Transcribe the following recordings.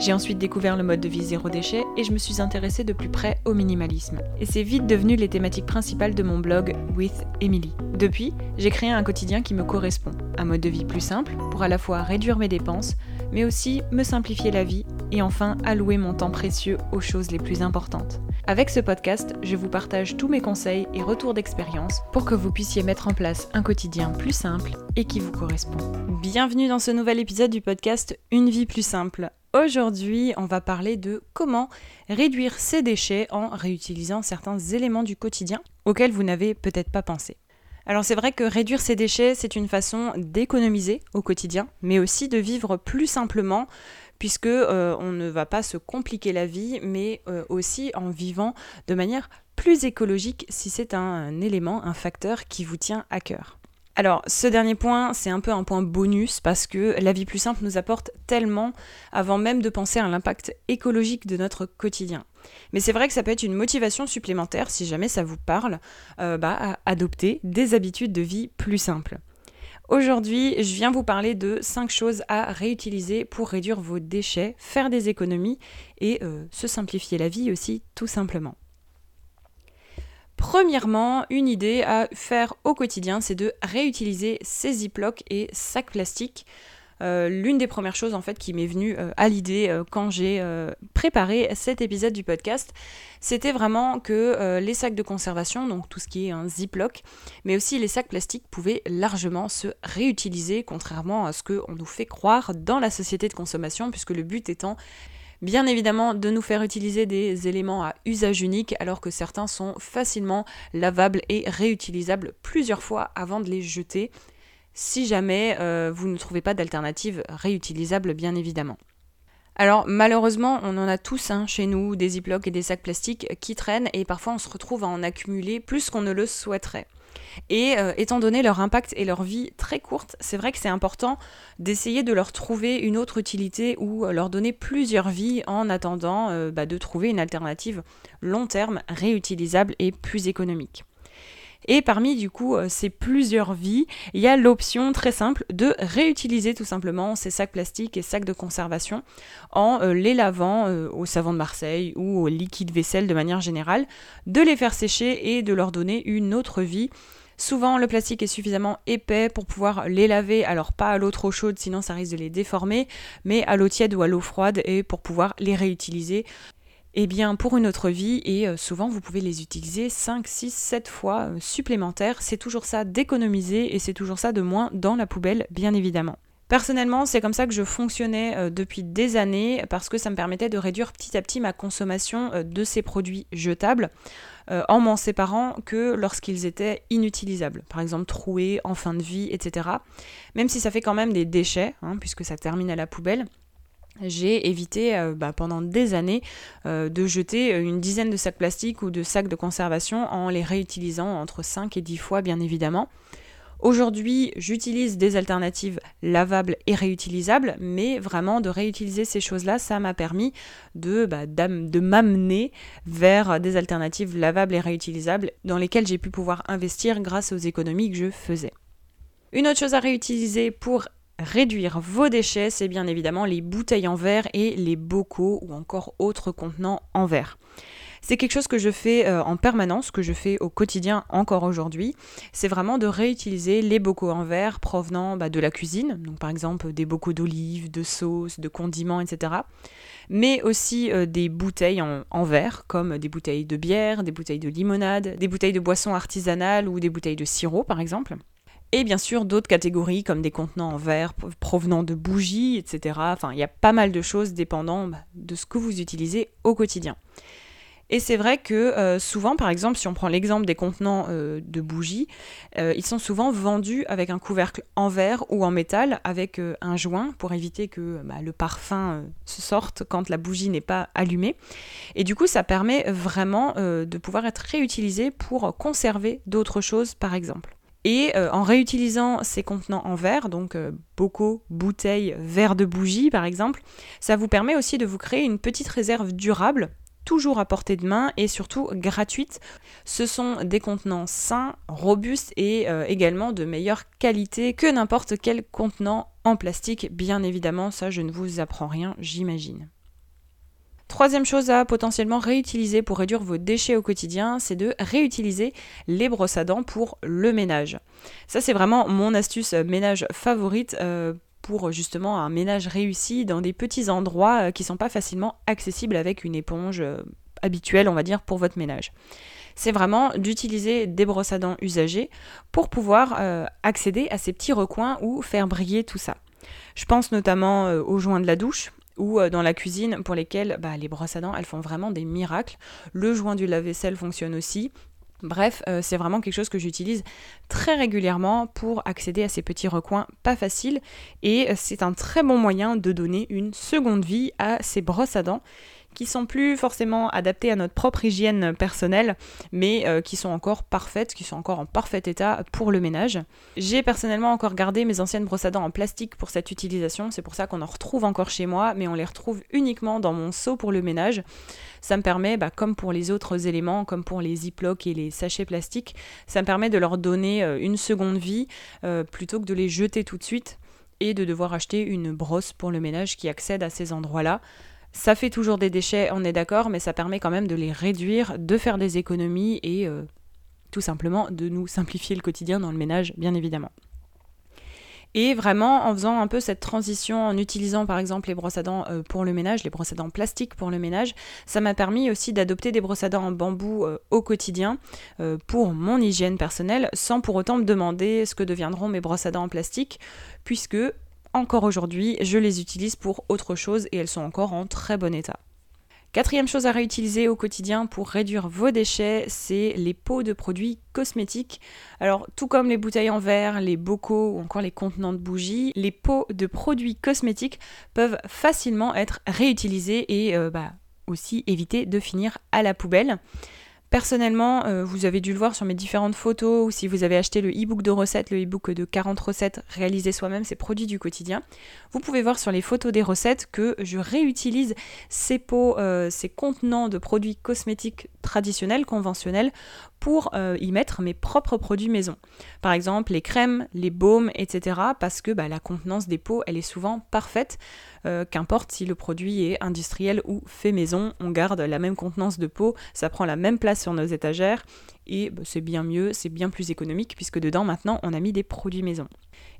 J'ai ensuite découvert le mode de vie zéro déchet et je me suis intéressée de plus près au minimalisme. Et c'est vite devenu les thématiques principales de mon blog With Emily. Depuis, j'ai créé un quotidien qui me correspond, un mode de vie plus simple pour à la fois réduire mes dépenses, mais aussi me simplifier la vie et enfin allouer mon temps précieux aux choses les plus importantes. Avec ce podcast, je vous partage tous mes conseils et retours d'expérience pour que vous puissiez mettre en place un quotidien plus simple et qui vous correspond. Bienvenue dans ce nouvel épisode du podcast Une vie plus simple. Aujourd'hui, on va parler de comment réduire ses déchets en réutilisant certains éléments du quotidien auxquels vous n'avez peut-être pas pensé. Alors c'est vrai que réduire ses déchets, c'est une façon d'économiser au quotidien, mais aussi de vivre plus simplement, puisque euh, on ne va pas se compliquer la vie, mais euh, aussi en vivant de manière plus écologique si c'est un élément, un facteur qui vous tient à cœur. Alors, ce dernier point, c'est un peu un point bonus parce que la vie plus simple nous apporte tellement avant même de penser à l'impact écologique de notre quotidien. Mais c'est vrai que ça peut être une motivation supplémentaire, si jamais ça vous parle, euh, bah, à adopter des habitudes de vie plus simples. Aujourd'hui, je viens vous parler de 5 choses à réutiliser pour réduire vos déchets, faire des économies et euh, se simplifier la vie aussi tout simplement. Premièrement, une idée à faire au quotidien, c'est de réutiliser ces ziplocs et sacs plastiques. Euh, l'une des premières choses en fait qui m'est venue euh, à l'idée euh, quand j'ai préparé cet épisode du podcast, c'était vraiment que les sacs de conservation, donc tout ce qui est un ziploc, mais aussi les sacs plastiques pouvaient largement se réutiliser, contrairement à ce qu'on nous fait croire dans la société de consommation, puisque le but étant Bien évidemment, de nous faire utiliser des éléments à usage unique alors que certains sont facilement lavables et réutilisables plusieurs fois avant de les jeter, si jamais euh, vous ne trouvez pas d'alternative réutilisable, bien évidemment. Alors malheureusement, on en a tous hein, chez nous, des ziplocs et des sacs plastiques qui traînent et parfois on se retrouve à en accumuler plus qu'on ne le souhaiterait. Et euh, étant donné leur impact et leur vie très courte, c'est vrai que c'est important d'essayer de leur trouver une autre utilité ou euh, leur donner plusieurs vies en attendant euh, bah, de trouver une alternative long terme, réutilisable et plus économique. Et parmi du coup ces plusieurs vies, il y a l'option très simple de réutiliser tout simplement ces sacs plastiques et sacs de conservation en les lavant au savon de Marseille ou au liquide vaisselle de manière générale, de les faire sécher et de leur donner une autre vie Souvent, le plastique est suffisamment épais pour pouvoir les laver, alors pas à l'eau trop chaude, sinon ça risque de les déformer, mais à l'eau tiède ou à l'eau froide et pour pouvoir les réutiliser. Eh bien, pour une autre vie, et euh, souvent vous pouvez les utiliser 5, 6, 7 fois euh, supplémentaires. C'est toujours ça d'économiser et c'est toujours ça de moins dans la poubelle, bien évidemment. Personnellement, c'est comme ça que je fonctionnais euh, depuis des années parce que ça me permettait de réduire petit à petit ma consommation de ces produits jetables en m'en séparant que lorsqu'ils étaient inutilisables, par exemple troués, en fin de vie, etc. Même si ça fait quand même des déchets, hein, puisque ça termine à la poubelle j'ai évité bah, pendant des années de jeter une dizaine de sacs plastiques ou de sacs de conservation en les réutilisant entre 5 et 10 fois bien évidemment. Aujourd'hui, j'utilise des alternatives lavables et réutilisables, mais vraiment de réutiliser ces choses-là, ça m'a permis de, bah, de m'amener vers des alternatives lavables et réutilisables dans lesquelles j'ai pu pouvoir investir grâce aux économies que je faisais. Une autre chose à réutiliser pour réduire vos déchets, c'est bien évidemment les bouteilles en verre et les bocaux ou encore autres contenants en verre. C'est quelque chose que je fais euh, en permanence, que je fais au quotidien encore aujourd'hui. C'est vraiment de réutiliser les bocaux en verre provenant bah, de la cuisine, donc par exemple des bocaux d'olives, de sauce, de condiments, etc. Mais aussi euh, des bouteilles en, en, verre, comme des bouteilles de bière, des bouteilles de limonade, des bouteilles de boissons artisanales ou des bouteilles de sirop par exemple. Et bien sûr d'autres catégories comme des contenants en verre provenant de bougies, etc. Enfin, il y a pas mal de choses dépendant bah, de ce que vous utilisez au quotidien. Et c'est vrai que euh, souvent, par exemple, si on prend l'exemple des contenants euh, de bougies, euh, ils sont souvent vendus avec un couvercle en verre ou en métal avec un joint pour éviter que bah, le parfum se sorte quand la bougie n'est pas allumée. Et du coup, ça permet vraiment de pouvoir être réutilisé pour conserver d'autres choses, par exemple. Et euh, en réutilisant ces contenants en verre, donc euh, bocaux, bouteilles, verres de bougie par exemple, ça vous permet aussi de vous créer une petite réserve durable, toujours à portée de main et surtout gratuite. Ce sont des contenants sains, robustes et euh, également de meilleure qualité que n'importe quel contenant en plastique, bien évidemment, ça je ne vous apprends rien, j'imagine. Troisième chose à potentiellement réutiliser pour réduire vos déchets au quotidien, c'est de réutiliser les brosses à dents pour le ménage. Ça, c'est vraiment mon astuce ménage favorite euh, pour justement un ménage réussi dans des petits endroits euh, qui ne sont pas facilement accessibles avec une éponge euh, habituelle, on va dire, pour votre ménage. C'est vraiment d'utiliser des brosses à dents usagées pour pouvoir accéder à ces petits recoins ou faire briller tout ça. Je pense notamment aux joints de la douche, ou euh, dans la cuisine pour lesquelles bah, les brosses à dents, elles font vraiment des miracles. Le joint du lave-vaisselle fonctionne aussi. Bref, euh, c'est vraiment quelque chose que j'utilise très régulièrement pour accéder à ces petits recoins pas faciles et euh, c'est un très bon moyen de donner une seconde vie à ces brosses à dents qui sont plus forcément adaptées à notre propre hygiène personnelle, mais euh, qui sont encore parfaites, qui sont encore en parfait état pour le ménage. J'ai personnellement encore gardé mes anciennes brosses à dents en plastique pour cette utilisation, c'est pour ça qu'on en retrouve encore chez moi, mais on les retrouve uniquement dans mon seau pour le ménage. Ça me permet, bah, comme pour les autres éléments, comme pour les ziplocs et les sachets plastiques, ça me permet de leur donner euh, une seconde vie euh, plutôt que de les jeter tout de suite et de devoir acheter une brosse pour le ménage qui accède à ces endroits-là. Ça fait toujours des déchets, on est d'accord, mais ça permet quand même de les réduire, de faire des économies et euh, tout simplement de nous simplifier le quotidien dans le ménage, bien évidemment. Et vraiment, en faisant un peu cette transition, en utilisant par exemple les brosses à dents euh, pour le ménage, les brosses à dents plastiques pour le ménage, ça m'a permis aussi d'adopter des brosses à dents en bambou euh, au quotidien pour mon hygiène personnelle, sans pour autant me demander ce que deviendront mes brosses à dents en plastique, puisque encore aujourd'hui, je les utilise pour autre chose et elles sont encore en très bon état. Quatrième chose à réutiliser au quotidien pour réduire vos déchets, c'est les pots de produits cosmétiques. Alors tout comme les bouteilles en verre, les bocaux ou encore les contenants de bougies, les pots de produits cosmétiques peuvent facilement être réutilisés et euh, bah, aussi éviter de finir à la poubelle. Personnellement, euh, vous avez dû le voir sur mes différentes photos ou si vous avez acheté le e-book de recettes, le e-book de 40 recettes réalisées soi-même, ces produits du quotidien. Vous pouvez voir sur les photos des recettes que je réutilise ces pots, euh, ces contenants de produits cosmétiques traditionnels, conventionnels, pour euh, y mettre mes propres produits maison. Par exemple, les crèmes, les baumes, etc. Parce que bah, la contenance des pots, elle est souvent parfaite. Qu'importe si le produit est industriel ou fait maison, on garde la même contenance de peau, ça prend la même place sur nos étagères et bah, c'est bien mieux, c'est bien plus économique puisque dedans maintenant on a mis des produits maison.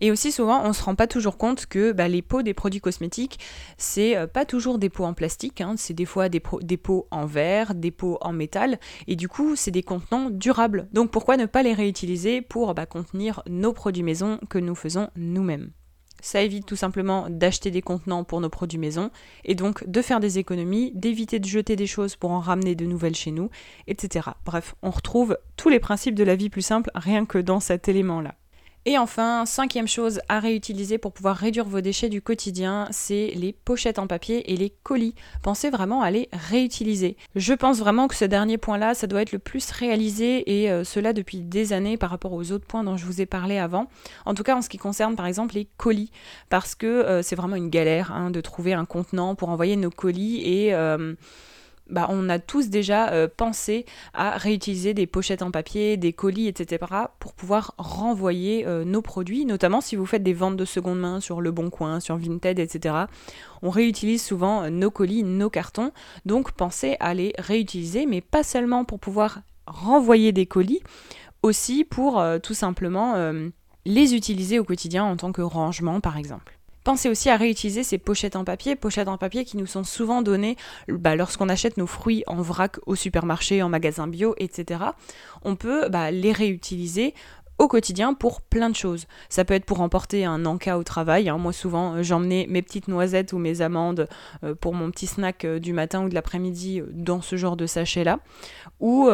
Et aussi souvent, on ne se rend pas toujours compte que bah, les pots des produits cosmétiques, c'est euh, pas toujours des pots en plastique, hein. c'est des fois des, des, pots en verre, des pots en métal, et du coup, c'est des contenants durables. Donc pourquoi ne pas les réutiliser pour bah, contenir nos produits maison que nous faisons nous-mêmes? Ça évite tout simplement d'acheter des contenants pour nos produits maison et donc de faire des économies, d'éviter de jeter des choses pour en ramener de nouvelles chez nous, etc. Bref, on retrouve tous les principes de la vie plus simple rien que dans cet élément-là. Et enfin, cinquième chose à réutiliser pour pouvoir réduire vos déchets du quotidien, c'est les pochettes en papier et les colis. Pensez vraiment à les réutiliser. Je pense vraiment que ce dernier point-là, ça doit être le plus réalisé et euh, cela depuis des années par rapport aux autres points dont je vous ai parlé avant. En tout cas, en ce qui concerne par exemple les colis, parce que euh, c'est vraiment une galère hein, de trouver un contenant pour envoyer nos colis et... Euh, bah, on a tous déjà euh, pensé à réutiliser des pochettes en papier, des colis, etc. pour pouvoir renvoyer euh, nos produits, notamment si vous faites des ventes de seconde main sur Le Bon Coin, sur Vinted, etc. On réutilise souvent euh, nos colis, nos cartons, donc pensez à les réutiliser, mais pas seulement pour pouvoir renvoyer des colis, aussi pour tout simplement les utiliser au quotidien en tant que rangement par exemple. Pensez aussi à réutiliser ces pochettes en papier, pochettes en papier qui nous sont souvent données bah, lorsqu'on achète nos fruits en vrac au supermarché, en magasin bio, etc. On peut bah, les réutiliser au quotidien pour plein de choses. Ça peut être pour emporter un encas au travail. Hein. Moi, souvent, euh, j'emmenais mes petites noisettes ou mes amandes euh, pour mon petit snack euh, du matin ou de l'après-midi dans ce genre de sachet-là. Ou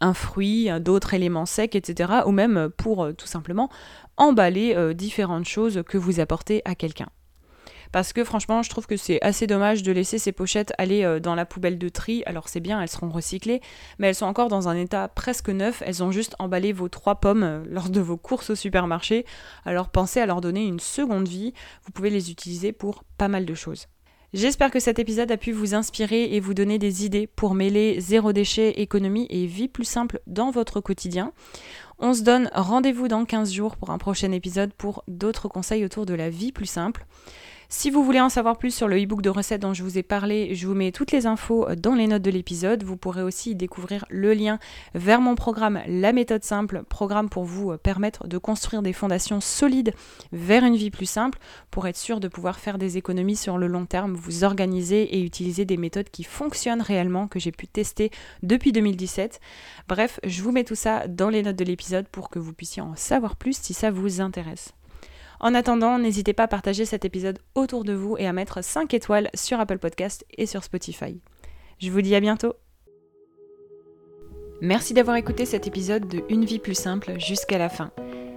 un fruit, d'autres éléments secs, etc. Ou même pour tout simplement emballer euh, différentes choses que vous apportez à quelqu'un. parce que franchement, je trouve que c'est assez dommage de laisser ces pochettes aller euh, dans la poubelle de tri. Alors c'est bien, elles seront recyclées, mais elles sont encore dans un état presque neuf. Elles ont juste emballé vos trois pommes euh, lors de vos courses au supermarché. Alors pensez à leur donner une seconde vie. Vous pouvez les utiliser pour pas mal de choses. J'espère que cet épisode a pu vous inspirer et vous donner des idées pour mêler zéro déchet, économie et vie plus simple dans votre quotidien. On se donne rendez-vous dans 15 jours pour un prochain épisode pour d'autres conseils autour de la vie plus simple. Si vous voulez en savoir plus sur le e-book de recettes dont je vous ai parlé, je vous mets toutes les infos dans les notes de l'épisode. Vous pourrez aussi découvrir le lien vers mon programme La méthode simple, programme pour vous permettre de construire des fondations solides vers une vie plus simple, pour être sûr de pouvoir faire des économies sur le long terme, vous organiser et utiliser des méthodes qui fonctionnent réellement, que j'ai pu tester depuis 2017. Bref, je vous mets tout ça dans les notes de l'épisode pour que vous puissiez en savoir plus si ça vous intéresse. En attendant, n'hésitez pas à partager cet épisode autour de vous et à mettre 5 étoiles sur Apple Podcast et sur Spotify. Je vous dis à bientôt. Merci d'avoir écouté cet épisode de Une vie plus simple jusqu'à la fin.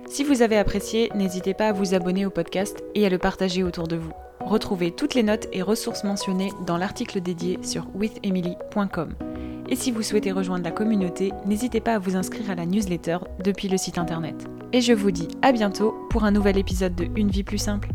Si vous avez apprécié, n'hésitez pas à vous abonner au podcast et à le partager autour de vous. Retrouvez toutes les notes et ressources mentionnées dans l'article dédié sur withemily.com. Et si vous souhaitez rejoindre la communauté, n'hésitez pas à vous inscrire à la newsletter depuis le site internet. Et je vous dis à bientôt pour un nouvel épisode de Une vie plus simple.